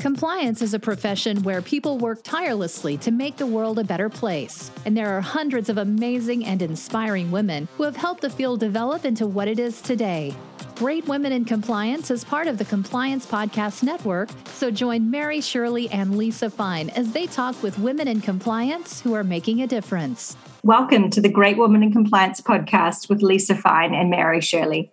Compliance is a profession where people work tirelessly to make the world a better place. And there are hundreds of amazing and inspiring women who have helped the field develop into what it is today. Great Women in Compliance is part of the Compliance Podcast Network, so join Mary Shirley and Lisa Fine as they talk with women in compliance who are making a difference. Welcome to the Great Women in Compliance podcast with Lisa Fine and Mary Shirley.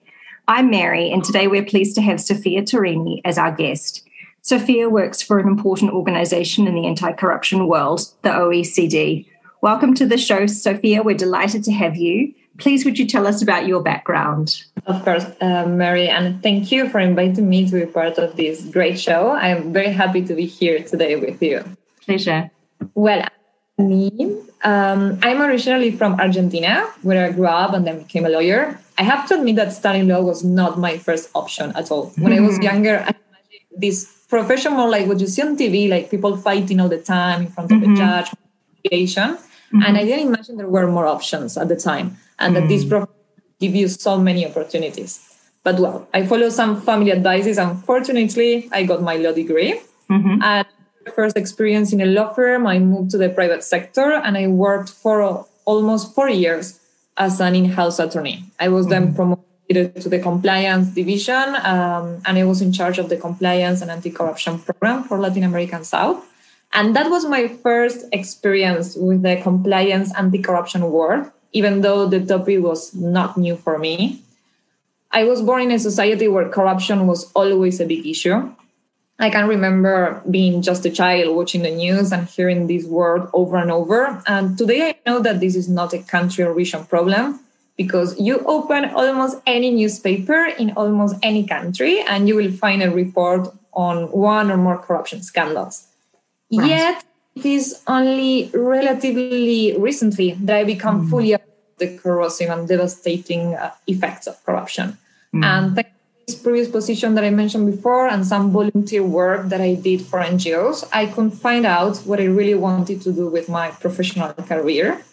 I'm Mary, and today we're pleased to have Sophia Torini as our guest. Sophia works for an important organization in the anti corruption world, the OECD. Welcome to the show, Sophia. We're delighted to have you. Please, would you tell us about your background? Of course, uh, Mary, and thank you for inviting me to be part of this great show. I'm very happy to be here today with you. Pleasure. Well, me, um, I'm originally from Argentina, where I grew up and then became a lawyer. I have to admit that studying law was not my first option at all. When I was mm-hmm. younger, I imagined this profession more like what you see on TV, like people fighting all the time in front of mm-hmm. the judge, mm-hmm. and I didn't imagine there were more options at the time, and mm-hmm. that this mm. give you so many opportunities. But well, I follow some family advices, Unfortunately, I got my law degree. Mm-hmm. And first experience in a law firm, I moved to the private sector, and I worked for almost four years as an in-house attorney. I was then mm-hmm. Promoted to the compliance division, um, and I was in charge of the compliance and anti-corruption program for Latin American South. And that was my first experience with the compliance anti-corruption world, even though the topic was not new for me. I was born in a society where corruption was always a big issue. I can remember being just a child watching the news and hearing this word over and over. And today I know that this is not a country or region problem, because you open almost any newspaper in almost any country and you will find a report on one or more corruption scandals. Right. Yet, it is only relatively recently that I become mm. fully aware of the corrosive and devastating uh, effects of corruption. Mm. And thanks to this previous position that I mentioned before and some volunteer work that I did for NGOs, I could find out what I really wanted to do with my professional career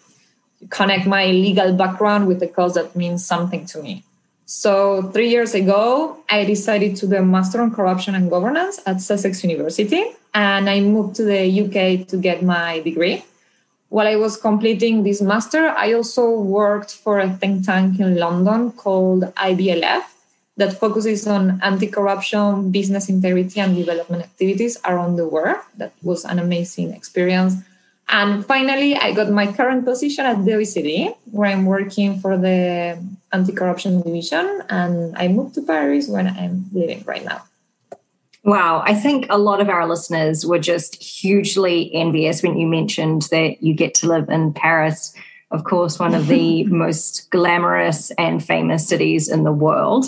connect my legal background with a cause that means something to me. So, three years ago, I decided to do a Master on Corruption and Governance at Sussex University, and I moved to the UK to get my degree. While I was completing this master, I also worked for a think tank in London called IBLF that focuses on anti corruption, business integrity, and development activities around the world. That was an amazing experience and finally, I got my current position at the OECD, where I'm working for the anti corruption division. And I moved to Paris when I'm living right now. Wow. I think a lot of our listeners were just hugely envious when you mentioned that you get to live in Paris, of course, one of the most glamorous and famous cities in the world.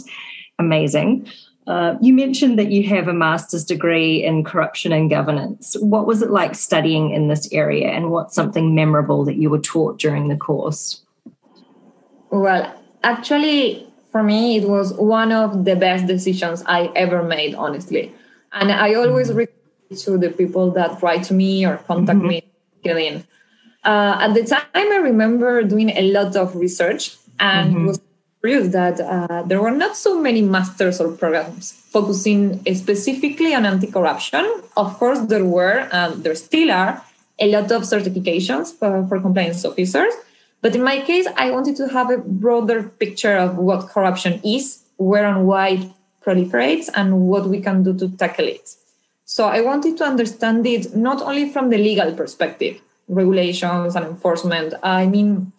Amazing. Uh, you mentioned that you have a master's degree in corruption and governance. What was it like studying in this area, and what's something memorable that you were taught during the course? Well, actually, for me, it was one of the best decisions I ever made, honestly. And I always mm-hmm. to the people that write to me or contact mm-hmm. me. LinkedIn. Uh, at the time, I remember doing a lot of research and mm-hmm. was that uh, there were not so many masters or programs focusing specifically on anti-corruption. Of course, there were, and there still are, a lot of certifications for, for compliance officers. But in my case, I wanted to have a broader picture of what corruption is, where and why it proliferates, and what we can do to tackle it. So I wanted to understand it not only from the legal perspective, regulations and enforcement. I mean,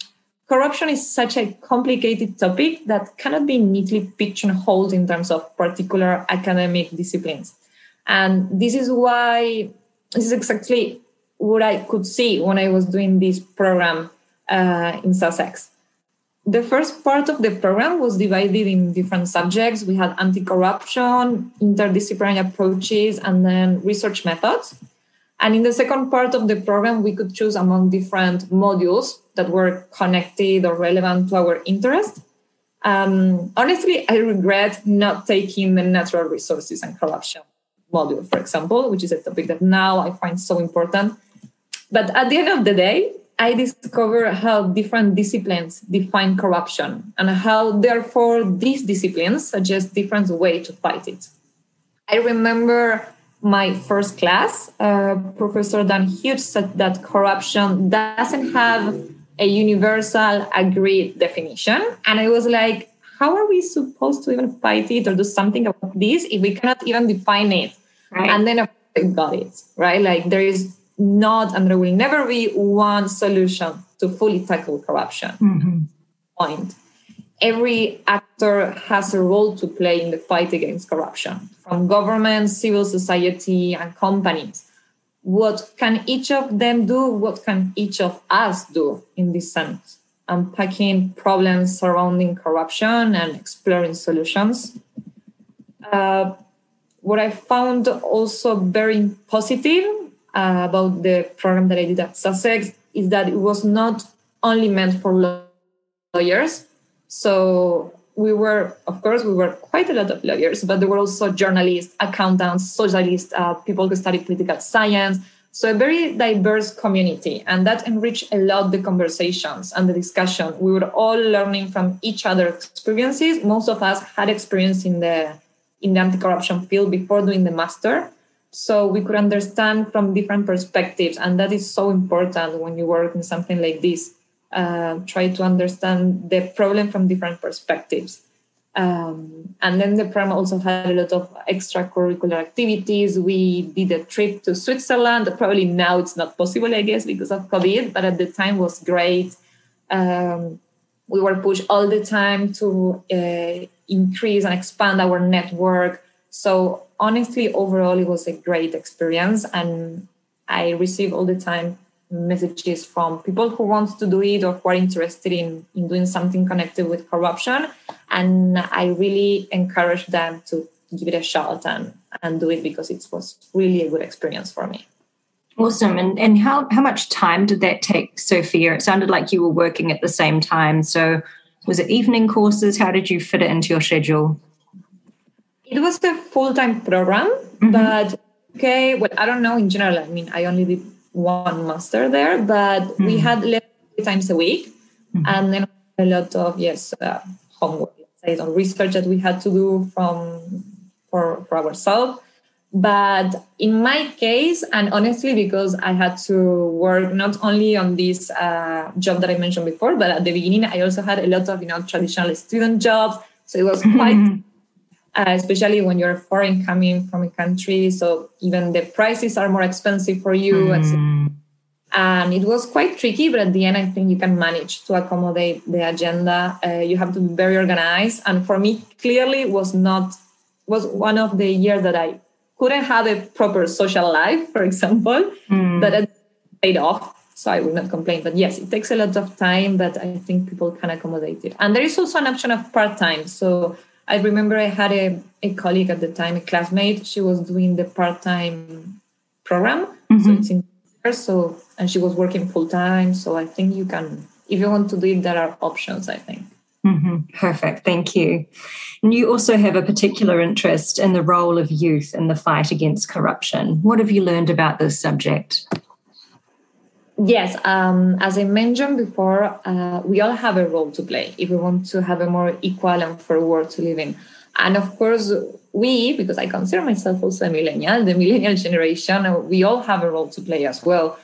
corruption is such a complicated topic that cannot be neatly pigeonholed in terms of particular academic disciplines. And this is why, this is exactly what I could see when I was doing this program uh, in Sussex. The first part of the program was divided in different subjects. We had anti corruption, interdisciplinary approaches, and then research methods. And in the second part of the program, we could choose among different modules that were connected or relevant to our interest. Um, honestly, I regret not taking the natural resources and corruption module, for example, which is a topic that now I find so important. But at the end of the day, I discover how different disciplines define corruption and how, therefore, these disciplines suggest different ways to fight it. I remember my first class, uh, Professor Dan Hughes said that corruption doesn't have a universal agreed definition. And I was like, how are we supposed to even fight it or do something about this if we cannot even define it? Right. And then I got it, right? Like there is not and there will never be one solution to fully tackle corruption. Mm-hmm. Point. Every actor has a role to play in the fight against corruption, from government, civil society, and companies. What can each of them do? What can each of us do in this sense? Unpacking problems surrounding corruption and exploring solutions. Uh, what I found also very positive uh, about the program that I did at Sussex is that it was not only meant for lawyers. So we were, of course, we were quite a lot of lawyers, but there were also journalists, accountants, socialists, uh, people who studied political science. So a very diverse community, and that enriched a lot the conversations and the discussion. We were all learning from each other's experiences. Most of us had experience in the in the anti-corruption field before doing the master, so we could understand from different perspectives and that is so important when you work in something like this uh, try to understand the problem from different perspectives. Um, and then the program also had a lot of extracurricular activities. We did a trip to switzerland. Probably now it's not possible i guess because of covid but at the time was great. Um, we were pushed all the time to uh, increase and expand our network. So honestly, overall, it was a great experience. And I receive all the time messages from people who want to do it or who are interested in, in doing something connected with corruption. And I really encourage them to give it a shot and, and do it because it was really a good experience for me. Awesome. And and how, how much time did that take, Sophia? It sounded like you were working at the same time. So was it evening courses? How did you fit it into your schedule? It was a full time program, mm-hmm. but okay, well, I don't know in general. I mean, I only did one master there, but mm-hmm. we had three times a week, mm-hmm. and then a lot of yes uh, homework, say, on research that we had to do from for for ourselves. But in my case, and honestly, because I had to work not only on this uh, job that I mentioned before, but at the beginning, I also had a lot of you know traditional student jobs. So it was quite uh, especially when you're foreign coming from a country. So even the prices are more expensive for you. Mm. And it was quite tricky, but at the end, I think you can manage to accommodate the agenda. Uh, you have to be very organized. And for me, clearly, was not was one of the years that I couldn't have a proper social life, for example, mm. but it paid off. So I will not complain. But yes, it takes a lot of time, but I think people can accommodate it. And there is also an option of part time. So I remember I had a, a colleague at the time, a classmate. She was doing the part time program. Mm-hmm. So it's in so and she was working full time. So I think you can, if you want to do it, there are options, I think. Mm-hmm. Perfect. Thank you. And you also have a particular interest in the role of youth in the fight against corruption. What have you learned about this subject? Yes, um, as I mentioned before, uh, we all have a role to play if we want to have a more equal and fair world to live in. And of course, we, because I consider myself also a millennial, the millennial generation, we all have a role to play as well.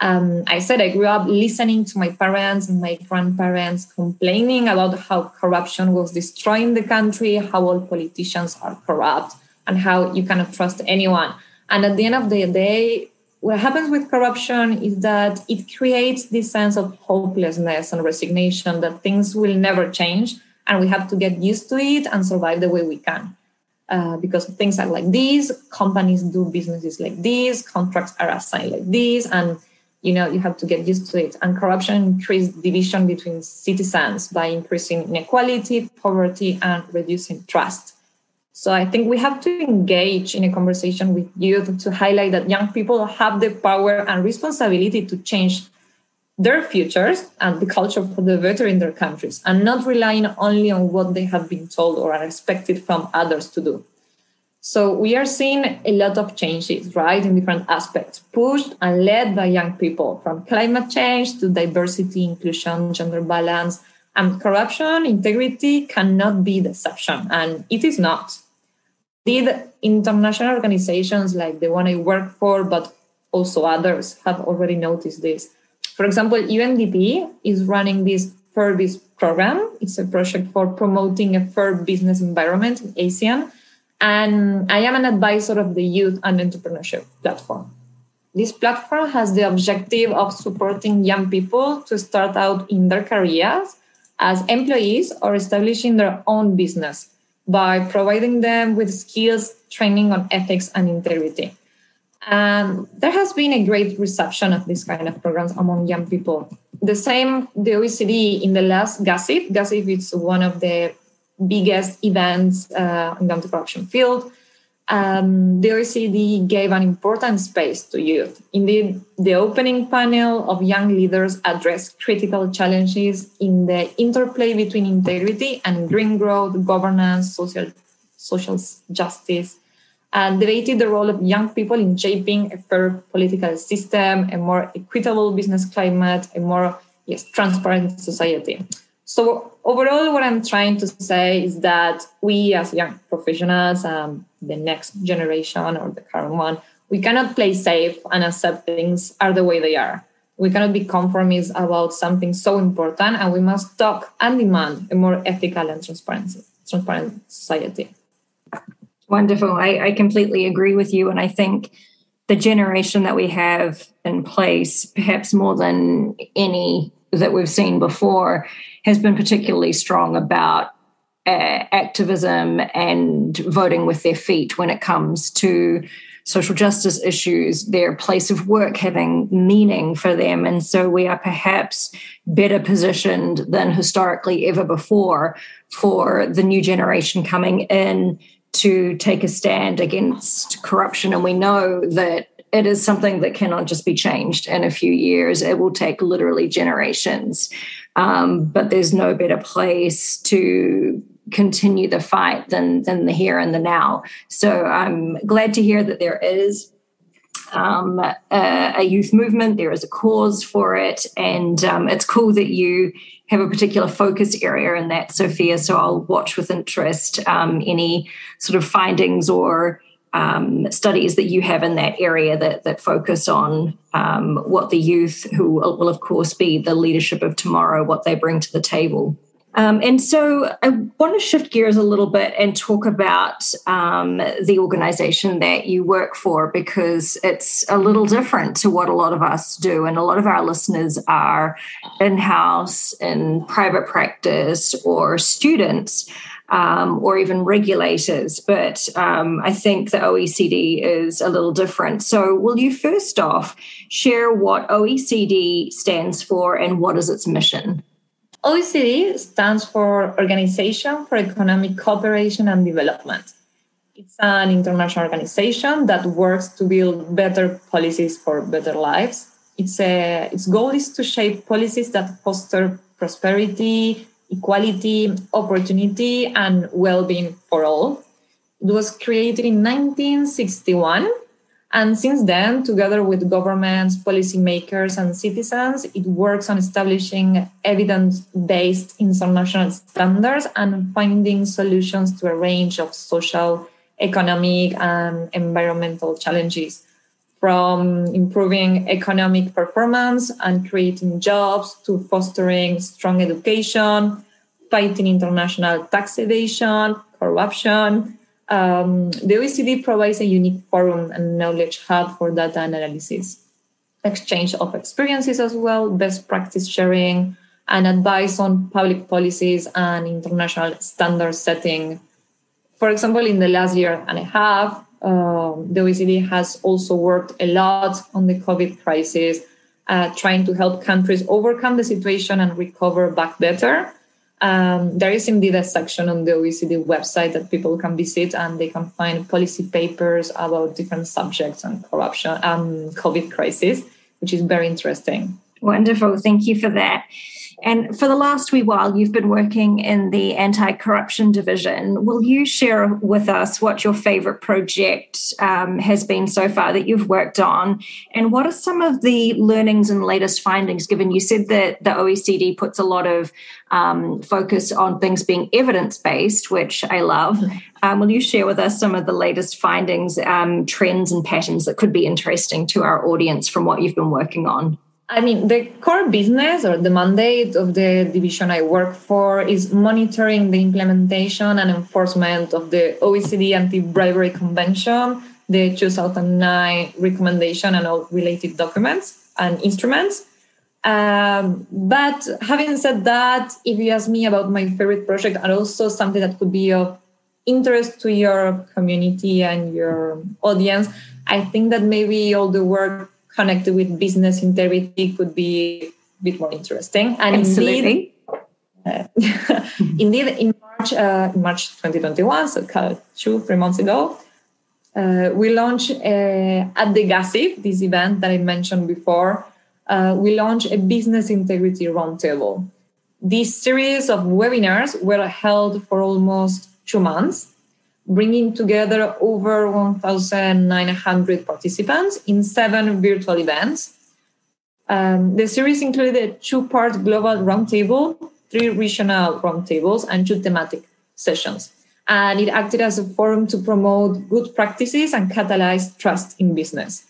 Um, I said I grew up listening to my parents and my grandparents complaining about how corruption was destroying the country, how all politicians are corrupt, and how you cannot trust anyone. And at the end of the day, what happens with corruption is that it creates this sense of hopelessness and resignation that things will never change and we have to get used to it and survive the way we can. Uh, because things are like these companies do businesses like this contracts are assigned like this and you know you have to get used to it. And corruption increases division between citizens by increasing inequality poverty and reducing trust so I think we have to engage in a conversation with youth to highlight that young people have the power and responsibility to change their futures and the culture for the better in their countries and not relying only on what they have been told or are expected from others to do. So we are seeing a lot of changes, right, in different aspects, pushed and led by young people, from climate change to diversity, inclusion, gender balance, and corruption, integrity cannot be the exception, and it is not. Indeed, international organizations like the one I work for, but also others have already noticed this. For example, UNDP is running this FairBiz program. It's a project for promoting a fair business environment in ASEAN. And I am an advisor of the Youth and Entrepreneurship platform. This platform has the objective of supporting young people to start out in their careers as employees or establishing their own business by providing them with skills, training on ethics and integrity. And there has been a great reception of this kind of programs among young people. The same, the OECD in the last GACIF, GACIF is one of the biggest events uh, in the anti-corruption field. Um, the OECD gave an important space to youth. Indeed, the opening panel of young leaders addressed critical challenges in the interplay between integrity and green growth, governance, social, social justice, and debated the role of young people in shaping a fair political system, a more equitable business climate, a more yes, transparent society. So overall, what I'm trying to say is that we as young professionals, um, the next generation or the current one, we cannot play safe and accept things are the way they are. We cannot be conformist about something so important, and we must talk and demand a more ethical and transparent, transparent society. Wonderful. I, I completely agree with you. And I think the generation that we have in place, perhaps more than any that we've seen before, has been particularly strong about uh, activism and voting with their feet when it comes to social justice issues, their place of work having meaning for them. And so we are perhaps better positioned than historically ever before for the new generation coming in to take a stand against corruption. And we know that it is something that cannot just be changed in a few years. It will take literally generations. Um, but there's no better place to continue the fight than than the here and the now. So I'm glad to hear that there is um, a, a, youth movement. There is a cause for it, and um, it's cool that you have a particular focus area in that, Sophia. So I'll watch with interest um, any sort of findings or um, studies that you have in that area that, that focus on um, what the youth, who will, of course be the leadership of tomorrow, what they bring to the table. Um, and so I want to shift gears a little bit and talk about um, the organization that you work for because it's a little different to what a lot of us do. And a lot of our listeners are in house, in private practice, or students um, or even regulators. But um, I think the OECD is a little different. So, will you first off share what OECD stands for and what is its mission? OECD stands for Organization for Economic Cooperation and Development. It's an international organization that works to build better policies for better lives. Its, a, its goal is to shape policies that foster prosperity, equality, opportunity, and well being for all. It was created in 1961. And since then, together with governments, policymakers, and citizens, it works on establishing evidence based international standards and finding solutions to a range of social, economic, and environmental challenges from improving economic performance and creating jobs to fostering strong education, fighting international tax evasion, corruption. Um, the OECD provides a unique forum and knowledge hub for data analysis, exchange of experiences as well, best practice sharing, and advice on public policies and international standard setting. For example, in the last year and a half, um, the OECD has also worked a lot on the COVID crisis, uh, trying to help countries overcome the situation and recover back better. Um, there is indeed a section on the OECD website that people can visit and they can find policy papers about different subjects and corruption and um, COVID crisis, which is very interesting. Wonderful. Thank you for that. And for the last wee while, you've been working in the anti corruption division. Will you share with us what your favorite project um, has been so far that you've worked on? And what are some of the learnings and latest findings, given you said that the OECD puts a lot of um, focus on things being evidence based, which I love. Mm-hmm. Um, will you share with us some of the latest findings, um, trends, and patterns that could be interesting to our audience from what you've been working on? I mean, the core business or the mandate of the division I work for is monitoring the implementation and enforcement of the OECD Anti Bribery Convention, the 2009 recommendation, and all related documents and instruments. Um, but having said that, if you ask me about my favorite project and also something that could be of interest to your community and your audience, I think that maybe all the work connected with business integrity could be a bit more interesting. And Absolutely. Indeed, uh, indeed in March, uh, March 2021, so two, three months ago, uh, we launched uh, at the GACIF, this event that I mentioned before, uh, we launched a business integrity roundtable. This series of webinars were held for almost two months, bringing together over 1,900 participants in seven virtual events. Um, the series included a two part global roundtable, three regional roundtables, and two thematic sessions. And it acted as a forum to promote good practices and catalyze trust in business.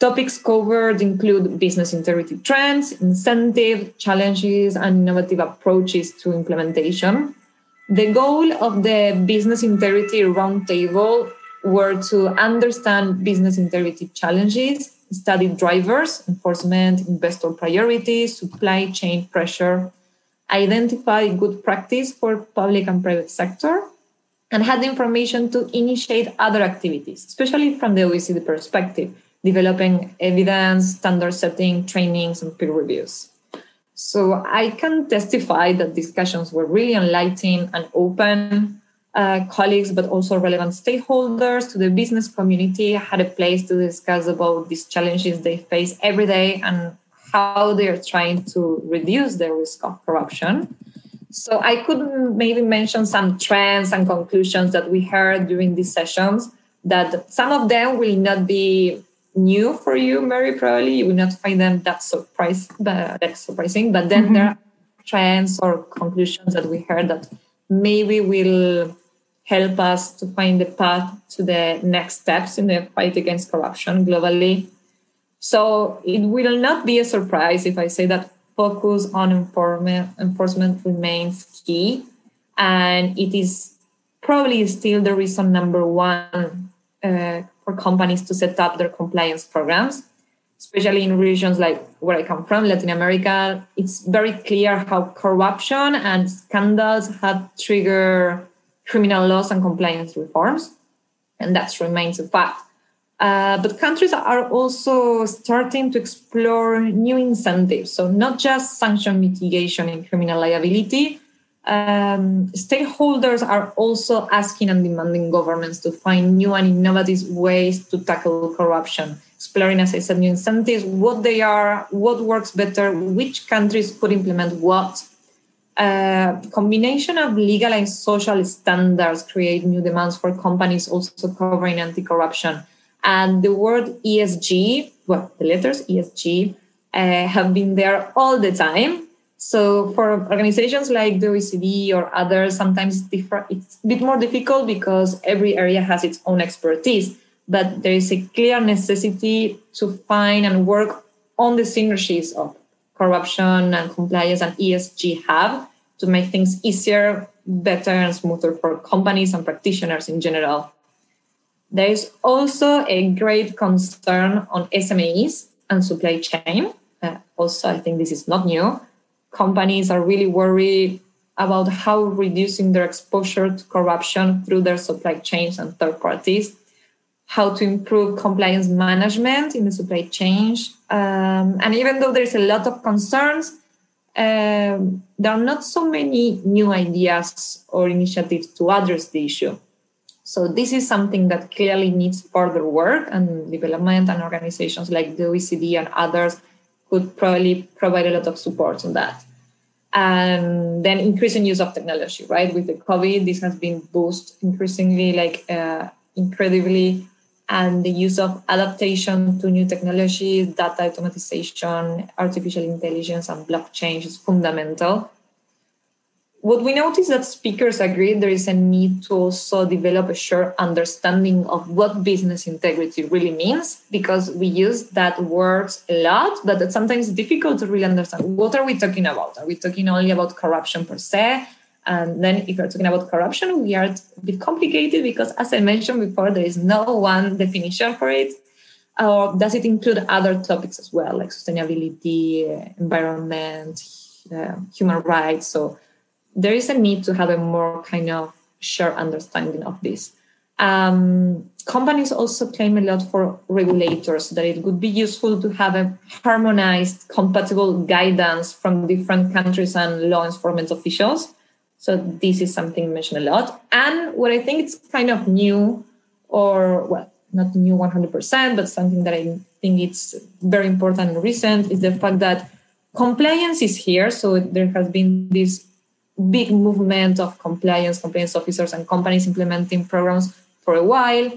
Topics covered include business integrity trends, incentive, challenges, and innovative approaches to implementation. The goal of the Business Integrity Roundtable were to understand business integrity challenges, study drivers, enforcement, investor priorities, supply chain pressure, identify good practice for public and private sector, and had the information to initiate other activities, especially from the OECD perspective developing evidence, standard setting, trainings, and peer reviews. So I can testify that discussions were really enlightening and open. Uh, colleagues, but also relevant stakeholders to the business community had a place to discuss about these challenges they face every day and how they are trying to reduce the risk of corruption. So I could maybe mention some trends and conclusions that we heard during these sessions that some of them will not be new for you, Mary, probably you will not find them that surprise, that surprising. But then mm-hmm. there are trends or conclusions that we heard that maybe will help us to find the path to the next steps in the fight against corruption globally. So it will not be a surprise if I say that focus on enforcement remains key, and it is probably still the reason number one uh, for companies to set up their compliance programs, especially in regions like where I come from, Latin America. It's very clear how corruption and scandals have triggered criminal laws and compliance reforms, and that remains a fact. Uh, but countries are also starting to explore new incentives. So, not just sanction mitigation and criminal liability, um, stakeholders are also asking and demanding governments to find new and innovative ways to tackle corruption, exploring, as I said, new incentives, what they are, what works better, which countries could implement what. Uh, combination of legal and social standards create new demands for companies also covering anti-corruption. And the word ESG, well, the letters ESG, uh, have been there all the time so for organizations like the OECD or others, sometimes it's, it's a bit more difficult because every area has its own expertise. But there is a clear necessity to find and work on the synergies of corruption and compliance and ESG have to make things easier, better, and smoother for companies and practitioners in general. There is also a great concern on SMEs and supply chain. Uh, also, I think this is not new companies are really worried about how reducing their exposure to corruption through their supply chains and third parties, how to improve compliance management in the supply chain. Um, and even though there's a lot of concerns, um, there are not so many new ideas or initiatives to address the issue. So this is something that clearly needs further work and development, and organizations like the OECD and others could probably provide a lot of support on that. and then increasing use of technology right? With the covid this has been boosted increasingly like uh, incredibly. And the use of adaptation to new technologies data automatization artificial intelligence and blockchain is fundamental what we notice that speakers agree there is a need to also develop a shared understanding of what business integrity really means because we use that word a lot but it's sometimes difficult to really understand. What are we talking about? Are we talking only about corruption per se? And then if you're talking about corruption we are a bit complicated because as i mentioned before there is no one definition for it. Or does it include other topics as well like sustainability environment uh, human rights? So there is a need to have a more kind of shared understanding of this. Um, companies also claim a lot for regulators that it would be useful to have a harmonized, compatible guidance from different countries and law enforcement officials. So this is something mentioned a lot. And what I think it's kind of new, or well, not new 100%, but something that I think it's very important and recent is the fact that compliance is here. So there has been this big movement of compliance, compliance officers, and companies implementing programs for a while.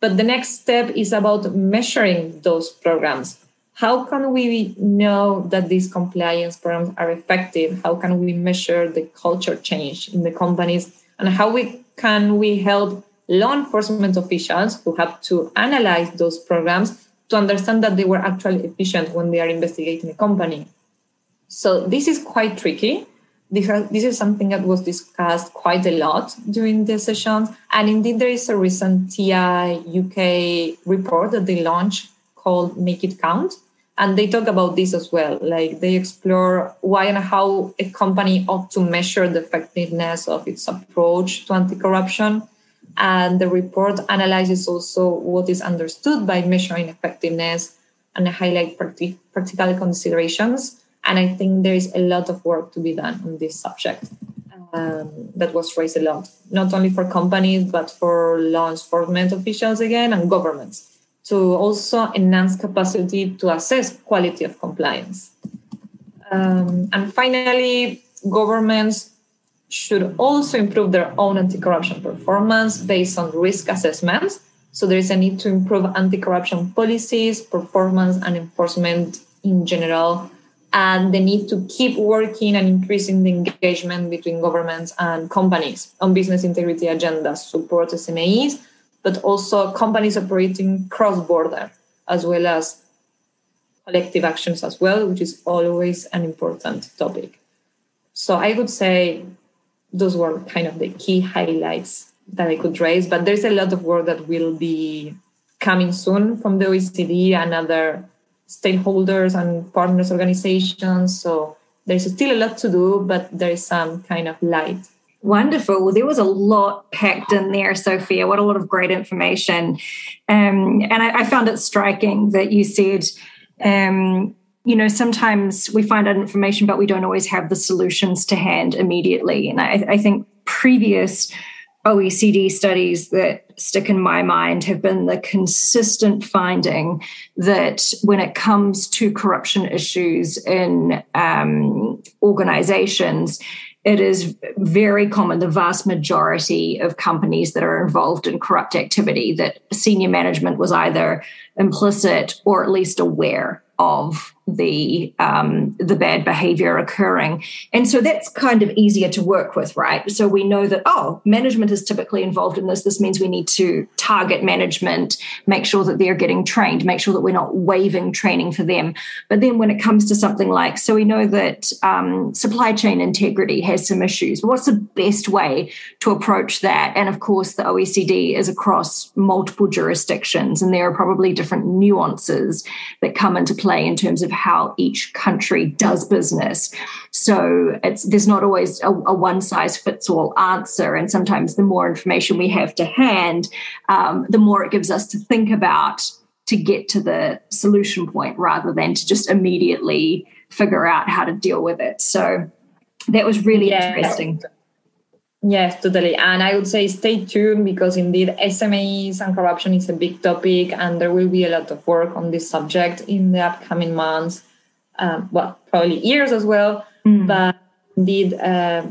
But the next step is about measuring those programs. How can we know that these compliance programs are effective? How can we measure the culture change in the companies? And how we can we help law enforcement officials who have to analyze those programs to understand that they were actually efficient when they are investigating a company? So this is quite tricky this is something that was discussed quite a lot during the sessions. And indeed, there is a recent TI UK report that they launched called Make It Count. And they talk about this as well. Like they explore why and how a company ought to measure the effectiveness of its approach to anti corruption. And the report analyzes also what is understood by measuring effectiveness and highlight practical considerations and I think there is a lot of work to be done on this subject. Um, that was raised a lot, not only for companies, but for law enforcement officials again and governments to also enhance capacity to assess quality of compliance. Um, and finally, governments should also improve their own anti-corruption performance based on risk assessments. So there is a need to improve anti-corruption policies, performance, and enforcement in general and the need to keep working and increasing the engagement between governments and companies on business integrity agendas, support SMEs, but also companies operating cross-border, as well as collective actions as well, which is always an important topic. So I would say those were kind of the key highlights that I could raise, but there's a lot of work that will be coming soon from the OECD and other stakeholders and partners organizations. So there's still a lot to do, but there is some kind of light. Wonderful. Well, there was a lot packed in there, Sophia. What a lot of great information. Um, and I, I, found it striking that you said, um, you know, sometimes we find out information, but we don't always have the solutions to hand immediately. And I, I think previous OECD studies that stick in my mind have been the consistent finding that when it comes to corruption issues in um, organizations, it is very common, the vast majority of companies that are involved in corrupt activity, that senior management was either implicit or at least aware of the um, the bad behavior occurring. And so that's kind of easier to work with right? So we know that oh management is typically involved in this. This means we need to target management make sure that they're getting trained make sure that we're not waiving training for them. But then when it comes to something like so we know that um, supply chain integrity has some issues. What's the best way to approach that? And of course the oecd is across multiple jurisdictions and there are probably different nuances that come into play in terms of how each country does business. So it's there's not always a, a one size fits all answer, and sometimes the more information we have to hand, um, the more it gives us to think about to get to the solution point rather than to just immediately figure out how to deal with it. So that was really yeah. interesting. Yes, totally. And I would say stay tuned because indeed SMEs and corruption is a big topic, and there will be a lot of work on this subject in the upcoming months. Um, well, probably years as well. Mm. But indeed, uh,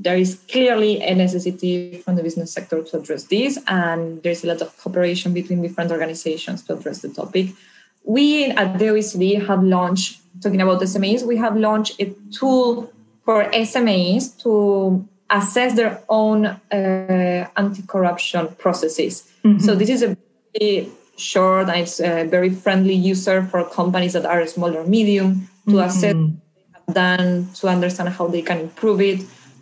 there is clearly a necessity from the business sector to address this, and there's a lot of cooperation between different organizations to address the topic. We at the OECD have launched, talking about SMEs, we have launched a tool for SMEs to assess their own uh, anti-corruption processes. Mm-hmm. So this is a very short and it's a very friendly user for companies that are small or medium to mm-hmm. assess done to understand how they can improve it.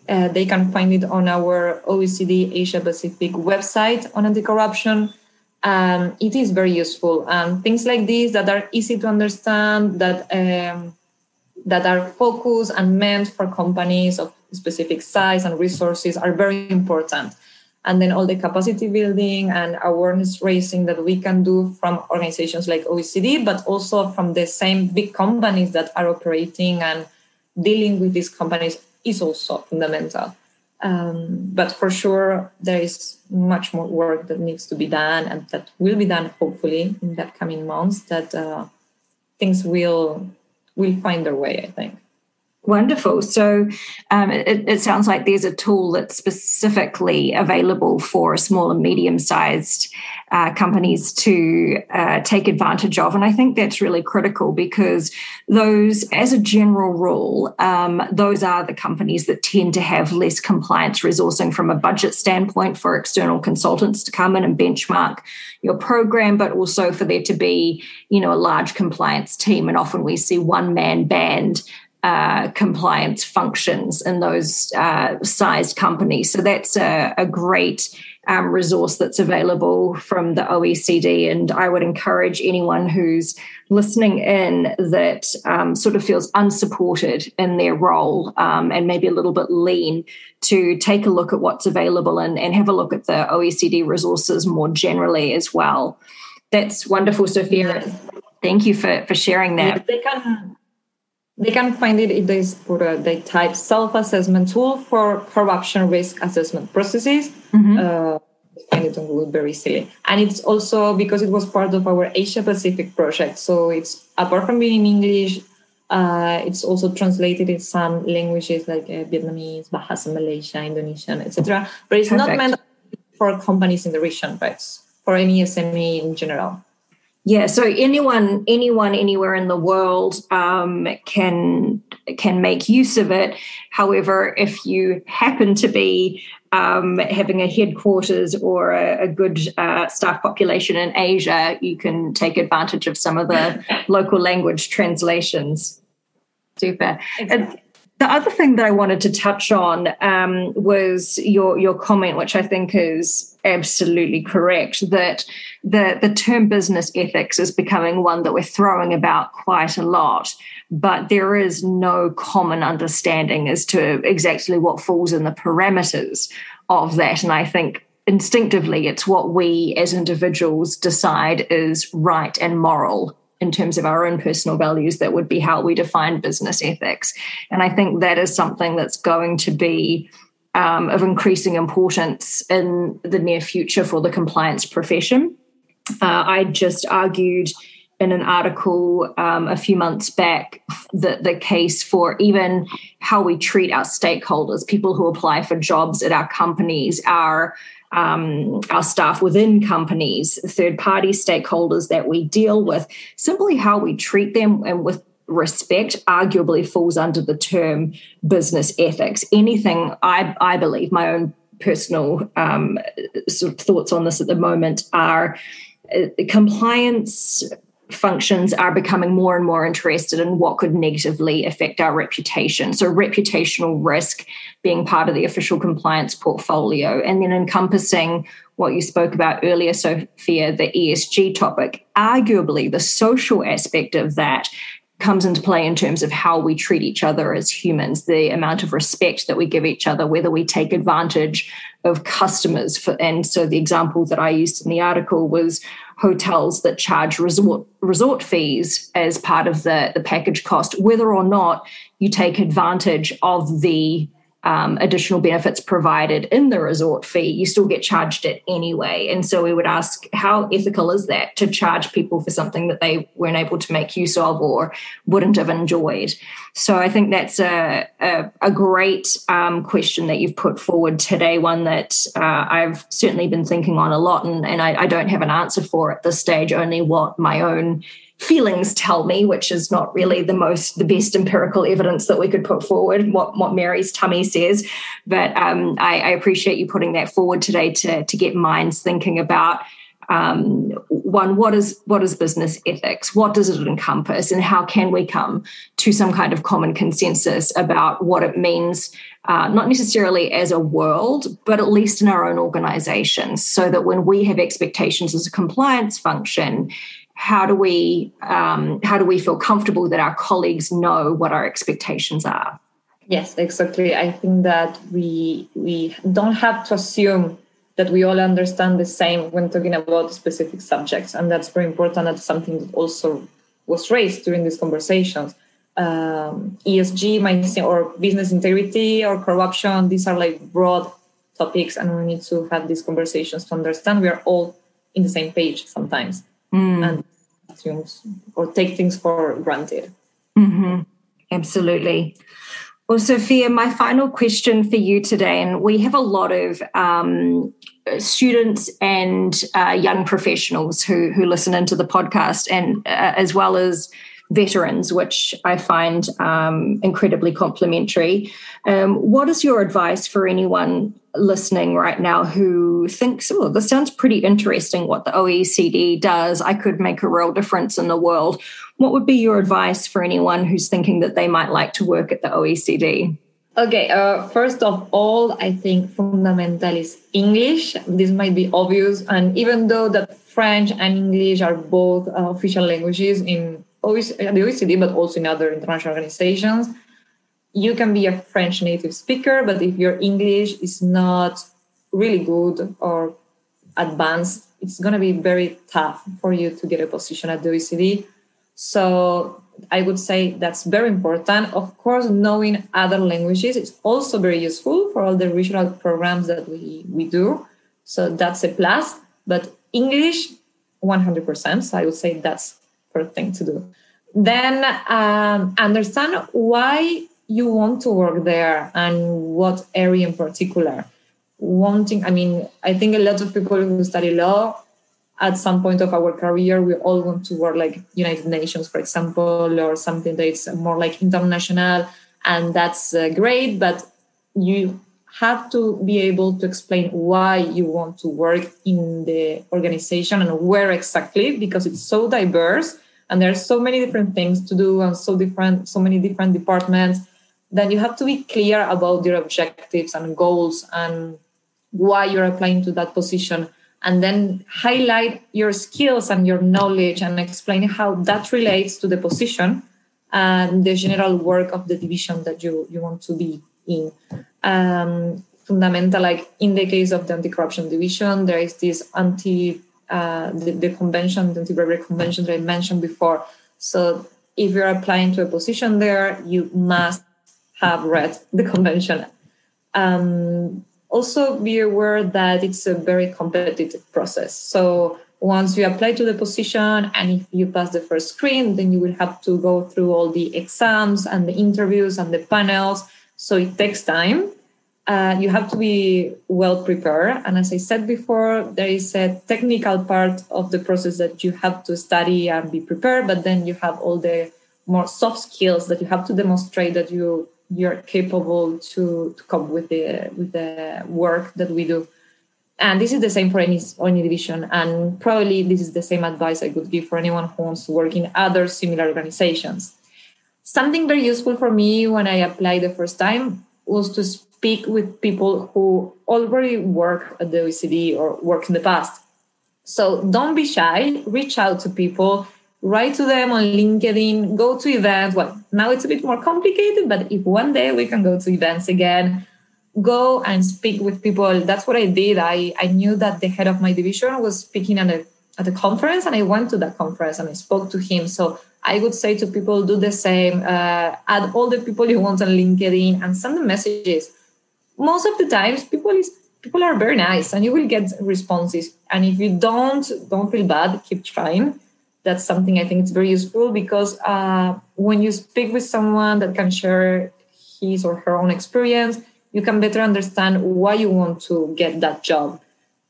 Uh, they can find it on our OECD Asia Pacific website on anti-corruption. Um, it is very useful, and things like this that are easy to understand, that um, that are focused and meant for companies of specific size and resources are very important. And then all the capacity building and awareness raising that we can do from organizations like OECD, but also from the same big companies that are operating and dealing with these companies is also fundamental. Um, but for sure, there is much more work that needs to be done and that will be done hopefully in the coming months that uh, things will will find their way, I think. Wonderful. So um, it, it, sounds like there's a tool that's specifically available for small and medium sized uh, companies to uh, take advantage of. And I think that's really critical because those, as a general rule, um, those are the companies that tend to have less compliance resourcing from a budget standpoint for external consultants to come in and benchmark your program, but also for there to be, you know, a large compliance team. And often we see one man band uh, compliance functions in those uh, sized companies. So that's a, a great um, resource that's available from the OECD. And I would encourage anyone who's listening in that um, sort of feels unsupported in their role um, and maybe a little bit lean to take a look at what's available and, and have a look at the OECD resources more generally as well. That's wonderful, Sophia. Thank you for, for sharing that. Yeah, they can they can find it if they put a, they type self-assessment tool for corruption risk assessment processes. Mm-hmm. Uh, find it on Google very easily. And it's also because it was part of our Asia Pacific project. So it's apart from being in English, uh, it's also translated in some languages like uh, Vietnamese, Bahasa Malaysia, Indonesian, etc. But it's Perfect. not meant for companies in the region, but for any SME in general. Yeah, so anyone, anyone, anywhere in the world um, can can make use of it. However, if you happen to be um, having a headquarters or a, a good uh, staff population in Asia, you can take advantage of some of the local language translations. Super. Exactly. The other thing that I wanted to touch on um, was your your comment, which I think is absolutely correct, that the the term business ethics is becoming one that we're throwing about quite a lot, but there is no common understanding as to exactly what falls in the parameters of that. And I think instinctively, it's what we as individuals decide is right and moral in terms of our own personal values that would be how we define business ethics. And i think that is something that's going to be um, of increasing importance in the near future for the compliance profession. Uh, i just argued in an article um, a few months back the, the case for even how we treat our stakeholders. People who apply for jobs at our companies our um, our staff within companies, third party stakeholders that we deal with, simply how we treat them and with respect arguably falls under the term business ethics. Anything I, I believe, my own personal um, sort of thoughts on this at the moment are uh, compliance functions are becoming more and more interested in what could negatively affect our reputation. So, reputational risk being part of the official compliance portfolio, and then encompassing what you spoke about earlier, Sophia, the ESG topic. Arguably, the social aspect of that comes into play in terms of how we treat each other as humans, the amount of respect that we give each other, whether we take advantage of customers. For, and so the example that I used in the article was hotels that charge resort resort fees as part of the, the package cost, whether or not you take advantage of the um, additional benefits provided in the resort fee, you still get charged it anyway. And so we would ask, how ethical is that to charge people for something that they weren't able to make use of or wouldn't have enjoyed? So I think that's a, a, a great um, question that you've put forward today, one that uh, I've certainly been thinking on a lot, and, and I, I don't have an answer for at this stage, only what my own feelings tell me, which is not really the most the best empirical evidence that we could put forward. What what Mary's tummy says, but um, I, I, appreciate you putting that forward today to to get minds thinking about. Um, one, what is what is business ethics? What does it encompass, and how can we come to some kind of common consensus about what it means, uh, not necessarily as a world, but at least in our own organizations, so that when we have expectations as a compliance function, how do we um, how do we feel comfortable that our colleagues know what our expectations are? Yes exactly. I think that we we don't have to assume that we all understand the same when talking about specific subjects and that's very important. That's something that also was raised during these conversations. Um, esg or business integrity or corruption these are like broad topics and we need to have these conversations to understand. We are all in the same page sometimes mm. and assumes or take things for granted. Mm-hmm. Absolutely. Well, Sophia, my final question for you today, and we have a lot of um, students and uh, young professionals who who listen into the podcast, and uh, as well as veterans, which I find um, incredibly complimentary. Um, what is your advice for anyone listening right now who thinks, oh, this sounds pretty interesting what the OECD does? I could make a real difference in the world. What would be your advice for anyone who's thinking that they might like to work at the OECD? Okay, uh, first of all, I think fundamental is English. This might be obvious, and even though that French and English are both uh, official languages in the OECD, but also in other international organizations, you can be a French native speaker, but if your English is not really good or advanced, it's going to be very tough for you to get a position at the OECD. So I would say that's very important. Of course, knowing other languages is also very useful for all the regional programs that we, we do. So that's a plus. But English, 100%. So I would say that's first thing to do. Then um, understand why you want to work there and what area in particular. Wanting, I mean, I think a lot of people who study law at some point of our career, we all want to work like United Nations, for example, or something that's more like international, and that's uh, great. But you have to be able to explain why you want to work in the organization and where exactly, because it's so diverse and there are so many different things to do and so different, so many different departments. Then you have to be clear about your objectives and goals and why you're applying to that position and then highlight your skills and your knowledge and explain how that relates to the position and the general work of the division that you, you want to be in. Um, fundamental, like in the case of the anti-corruption division, there is this anti uh, the, the convention, the anti-bribery convention that I mentioned before. So if you're applying to a position there, you must have read the convention. Um, also be aware that it's a very competitive process. So once you apply to the position and if you pass the first screen, then you will have to go through all the exams and the interviews and the panels. So it takes time. Uh, you have to be well prepared. And as I said before, there is a technical part of the process that you have to study and be prepared, but then you have all the more soft skills that you have to demonstrate that you you're capable to, to cope with the with the work that we do. And this is the same for any any division. And probably this is the same advice i could give for anyone who wants to work in other similar organizations. Something very useful for me when i applied the first time was to speak with people who already work at the oecd or work in the past. So don't be shy. Reach out to people write to them on LinkedIn, go to events. Well, now it's a bit more complicated, but if one day we can go to events again, go and speak with people. That's what I did. I, I knew that the head of my division was speaking at a, at a conference, and I went to that conference and I spoke to him. So I would say to people, do the same. Uh, add all the people you want on LinkedIn and send them messages. most of the times people is people are very nice and you will get responses and if you don't don't feel bad keep trying that's something i think it's very useful because uh, when you speak with someone that can share his or her own experience you can better understand why you want to get that job.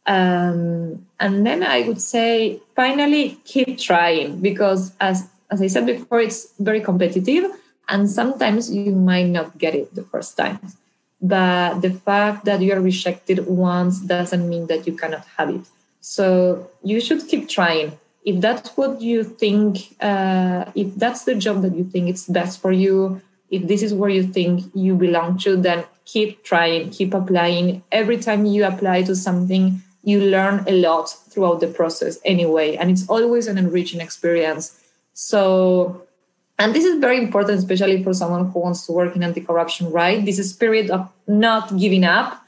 Um, and then i would say finally keep trying because as as i said before it's very competitive and sometimes you might not get it the first time. But the fact that you are rejected once doesn't mean that you cannot have it. So you should keep trying if that's what you think uh, if that's the job that you think it's best for you if this is where you think you belong to then keep trying keep applying. Every time you apply to something you learn a lot throughout the process anyway and it's always an enriching experience. So and this is very important especially for someone who wants to work in anti-corruption right? This spirit of not giving up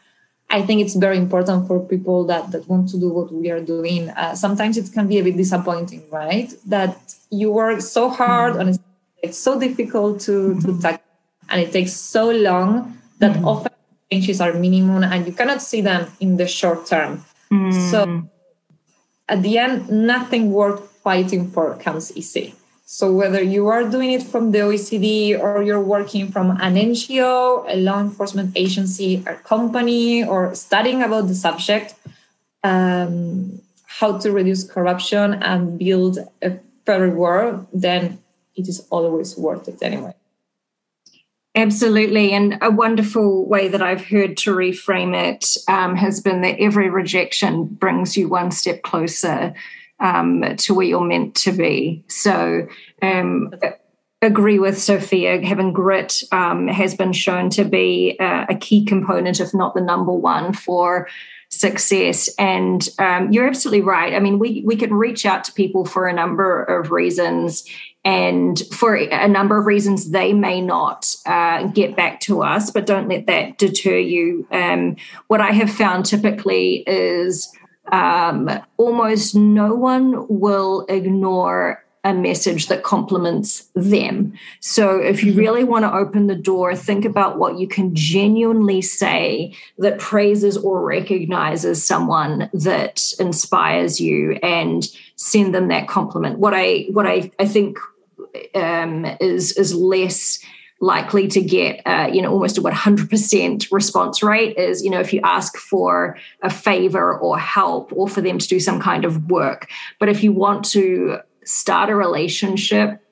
i think it's very important for people that that want to do what we are doing uh, sometimes it can be a bit disappointing right that you work so hard mm-hmm. and it's, so difficult to mm-hmm. to tackle and it takes so long that mm-hmm. often changes are minimum and you cannot see them in the short term so at the end nothing worth fighting for comes easy so whether you are doing it from the OECD or you're working from an NGO, a law enforcement agency, a company, or studying about the subject, um, how to reduce corruption and build a fairer world, then it is always worth it anyway. Absolutely. And a wonderful way that I've heard to reframe it um, has been that every rejection brings you one step closer um, to where you're meant to be. So, um, agree with Sophia. Having grit um, has been shown to be a, a, key component, if not the number one, for success. And um, you're absolutely right. I mean, we we can reach out to people for a number of reasons. And for a number of reasons, they may not uh, get back to us, but don't let that deter you. Um, what I have found typically is um, almost no one will ignore a message that compliments them. So, if you really want to open the door, think about what you can genuinely say that praises or recognizes someone that inspires you and send them that compliment. What I what I, I think um, is is less likely to get uh, you know almost a 100% response rate is you know if you ask for a favor or help or for them to do some kind of work. But if you want to start a relationship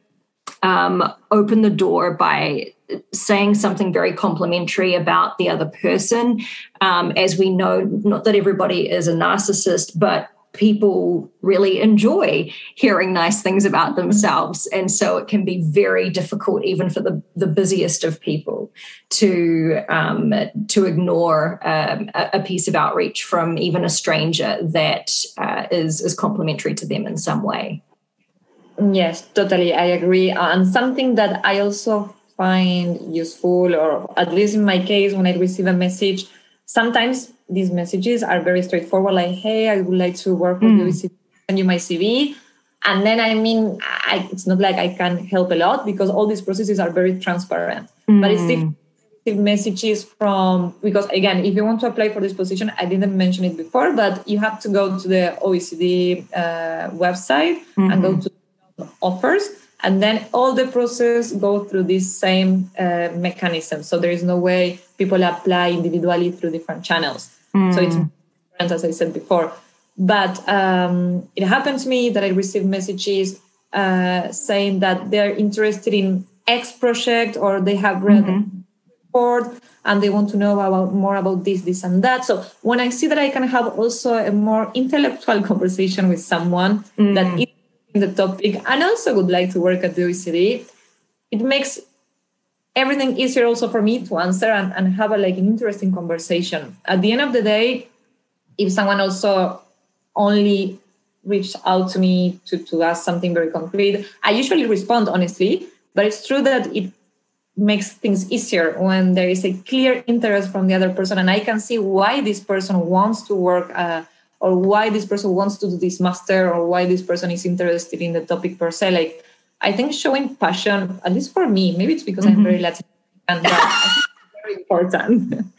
um, open the door by saying something very complimentary about the other person. Um, as we know not that everybody is a narcissist but people really enjoy hearing nice things about themselves. And so it can be very difficult even for the, the busiest of people to um, to ignore um, a, piece of outreach from even a stranger that uh, is is complimentary to them in some way. Yes totally i agree. And something that i also find useful or at least in my case when i receive a message sometimes these messages are very straightforward like hey i would like to work with mm. you send you my cv and then i mean I, it's not like i can help a lot because all these processes are very transparent mm. but it's different messages from because again if you want to apply for this position i didn't mention it before but you have to go to the oecd uh, website mm-hmm. and go mm-hmm. to offers and then all the process go through this same uh, mechanism so there is no way people apply individually through different channels Mm. So it's hmm. different, as I said before. But um, it happened to me that I received messages uh, saying that they're interested in X project or they have read mm-hmm. report and they want to know about more about this, this, and that. So when I see that I can have also a more intellectual conversation with someone mm. that is in the topic and also would like to work at the OECD, it makes everything easier also for me to answer and, and have a like an interesting conversation. At the end of the day if someone also only reached out to me to, to ask something very concrete i usually respond honestly but it's true that it makes things easier when there is a clear interest from the other person and i can see why this person wants to work uh, or why this person wants to do this master or why this person is interested in the topic per se like I think showing passion, at least for me, maybe it's because mm-hmm. I'm very Latin, and but I think it's very important.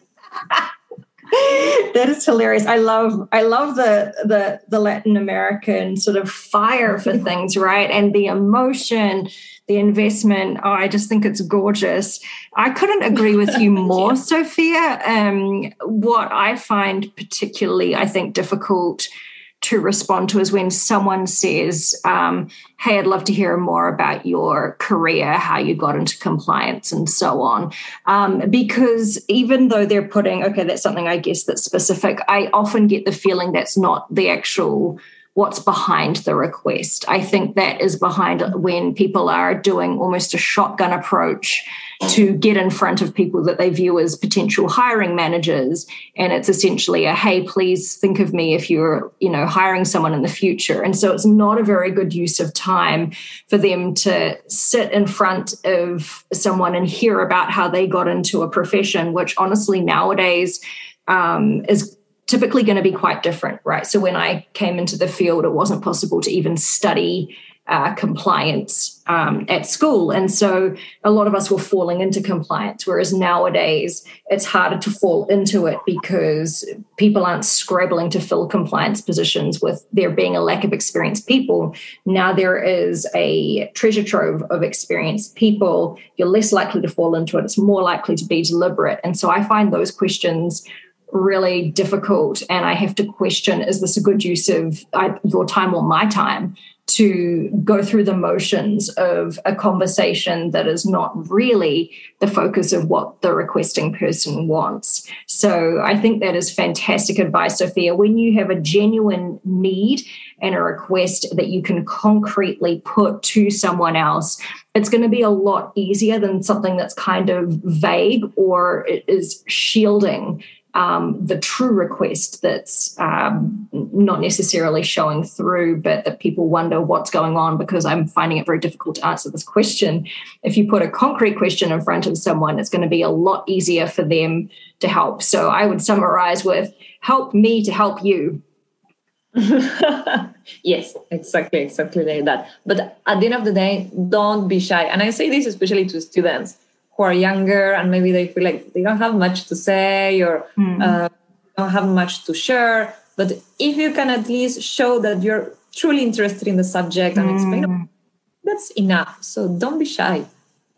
that is hilarious. I love I love the the the Latin American sort of fire for things, right? And the emotion, the investment. Oh, I just think it's gorgeous. I couldn't agree with you more. Sophia. Um, what I find particularly, I think, difficult to respond to is when someone says, um, Hey, I'd love to hear more about your career, how you got into compliance, and so on. Um, because even though they're putting, okay, that's something I guess that's specific, I often get the feeling that's not the actual what's behind the request. I think that is behind when people are doing almost a shotgun approach to get in front of people that they view as potential hiring managers and it's essentially a hey please think of me if you're you know hiring someone in the future and so it's not a very good use of time for them to sit in front of someone and hear about how they got into a profession which honestly nowadays um, is typically going to be quite different, right? So when I came into the field, it wasn't possible to even study uh, compliance um, at school. And so a lot of us were falling into compliance, whereas nowadays it's harder to fall into it because people aren't scrabbling to fill compliance positions with there being a lack of experienced people. Now there is a treasure trove of experienced people. You're less likely to fall into it, it's more likely to be deliberate. And so I find those questions really difficult and i have to question is this a good use of I, your time or my time to go through the motions of a conversation that is not really the focus of what the requesting person wants. So i think that is fantastic advice sophia. When you have a genuine need and a request that you can concretely put to someone else it's going to be a lot easier than something that's kind of vague or is shielding um, the true request that's um, not necessarily showing through, but that people wonder what's going on because I'm finding it very difficult to answer this question. If you put a concrete question in front of someone, it's going to be a lot easier for them to help. So I would summarize with help me to help you. yes, exactly, exactly like that. But at the end of the day, don't be shy. And I say this especially to students who are younger and maybe they feel like they don't have much to say or mm. uh, don't have much to share. But if you can at least show that you're truly interested in the subject and mm. explain, that's enough. So don't be shy.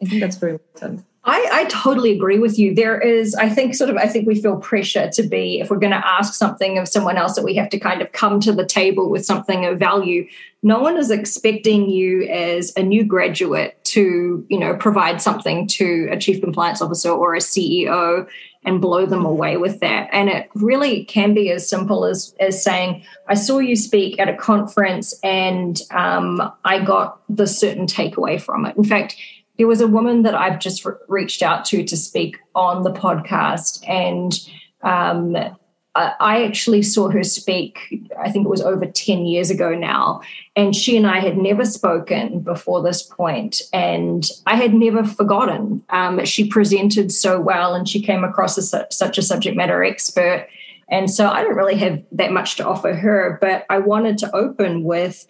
I think that's very important. I, I, totally agree with you. There is, I think, sort of, I think we feel pressure to be, if we're going to ask something of someone else, that we have to kind of come to the table with something of value. No one is expecting you as a new graduate to, you know, provide something to a chief compliance officer or a CEO and blow them away with that. And it really can be as simple as as saying, "I saw you speak at a conference, and um, I got the certain takeaway from it." In fact there was a woman that I've just re- reached out to to speak on the podcast, and um, I, actually saw her speak. I think it was over ten years ago now, and she and I had never spoken before this point, and I had never forgotten. Um, she presented so well, and she came across as such a subject matter expert. And so I don't really have that much to offer her, but I wanted to open with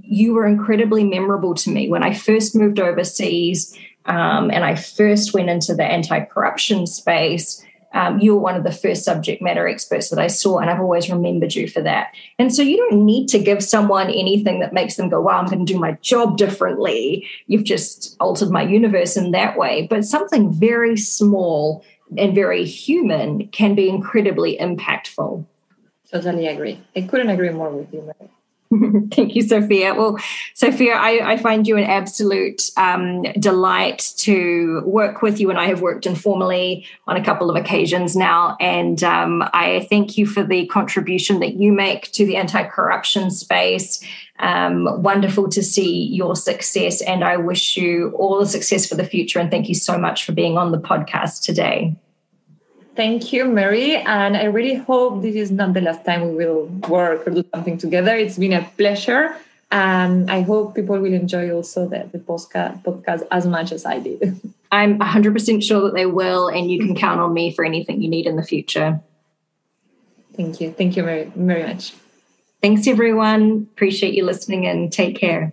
you were incredibly memorable to me when I first moved overseas um, and I first went into the anti corruption space. Um, you were one of the first subject matter experts that I saw, and I've always remembered you for that. And so you don't need to give someone anything that makes them go, wow, I'm going to do my job differently. You've just altered my universe in that way. But something very small and very human can be incredibly impactful. Totally agree. I couldn't agree more with you. Mary. Thank you, Sophia. Well, Sophia, I, I find you an absolute um, delight to work with you, and I have worked informally on a couple of occasions now. And um, I thank you for the contribution that you make to the anti corruption space. Um, wonderful to see your success, and I wish you all the success for the future. And thank you so much for being on the podcast today. Thank you, Mary. And I really hope this is not the last time we will work or do something together. It's been a pleasure. And I hope people will enjoy also the, the podcast, podcast as much as I did. I'm 100% sure that they will. And you can count on me for anything you need in the future. Thank you. Thank you very, very much. Thanks, everyone. Appreciate you listening and take care.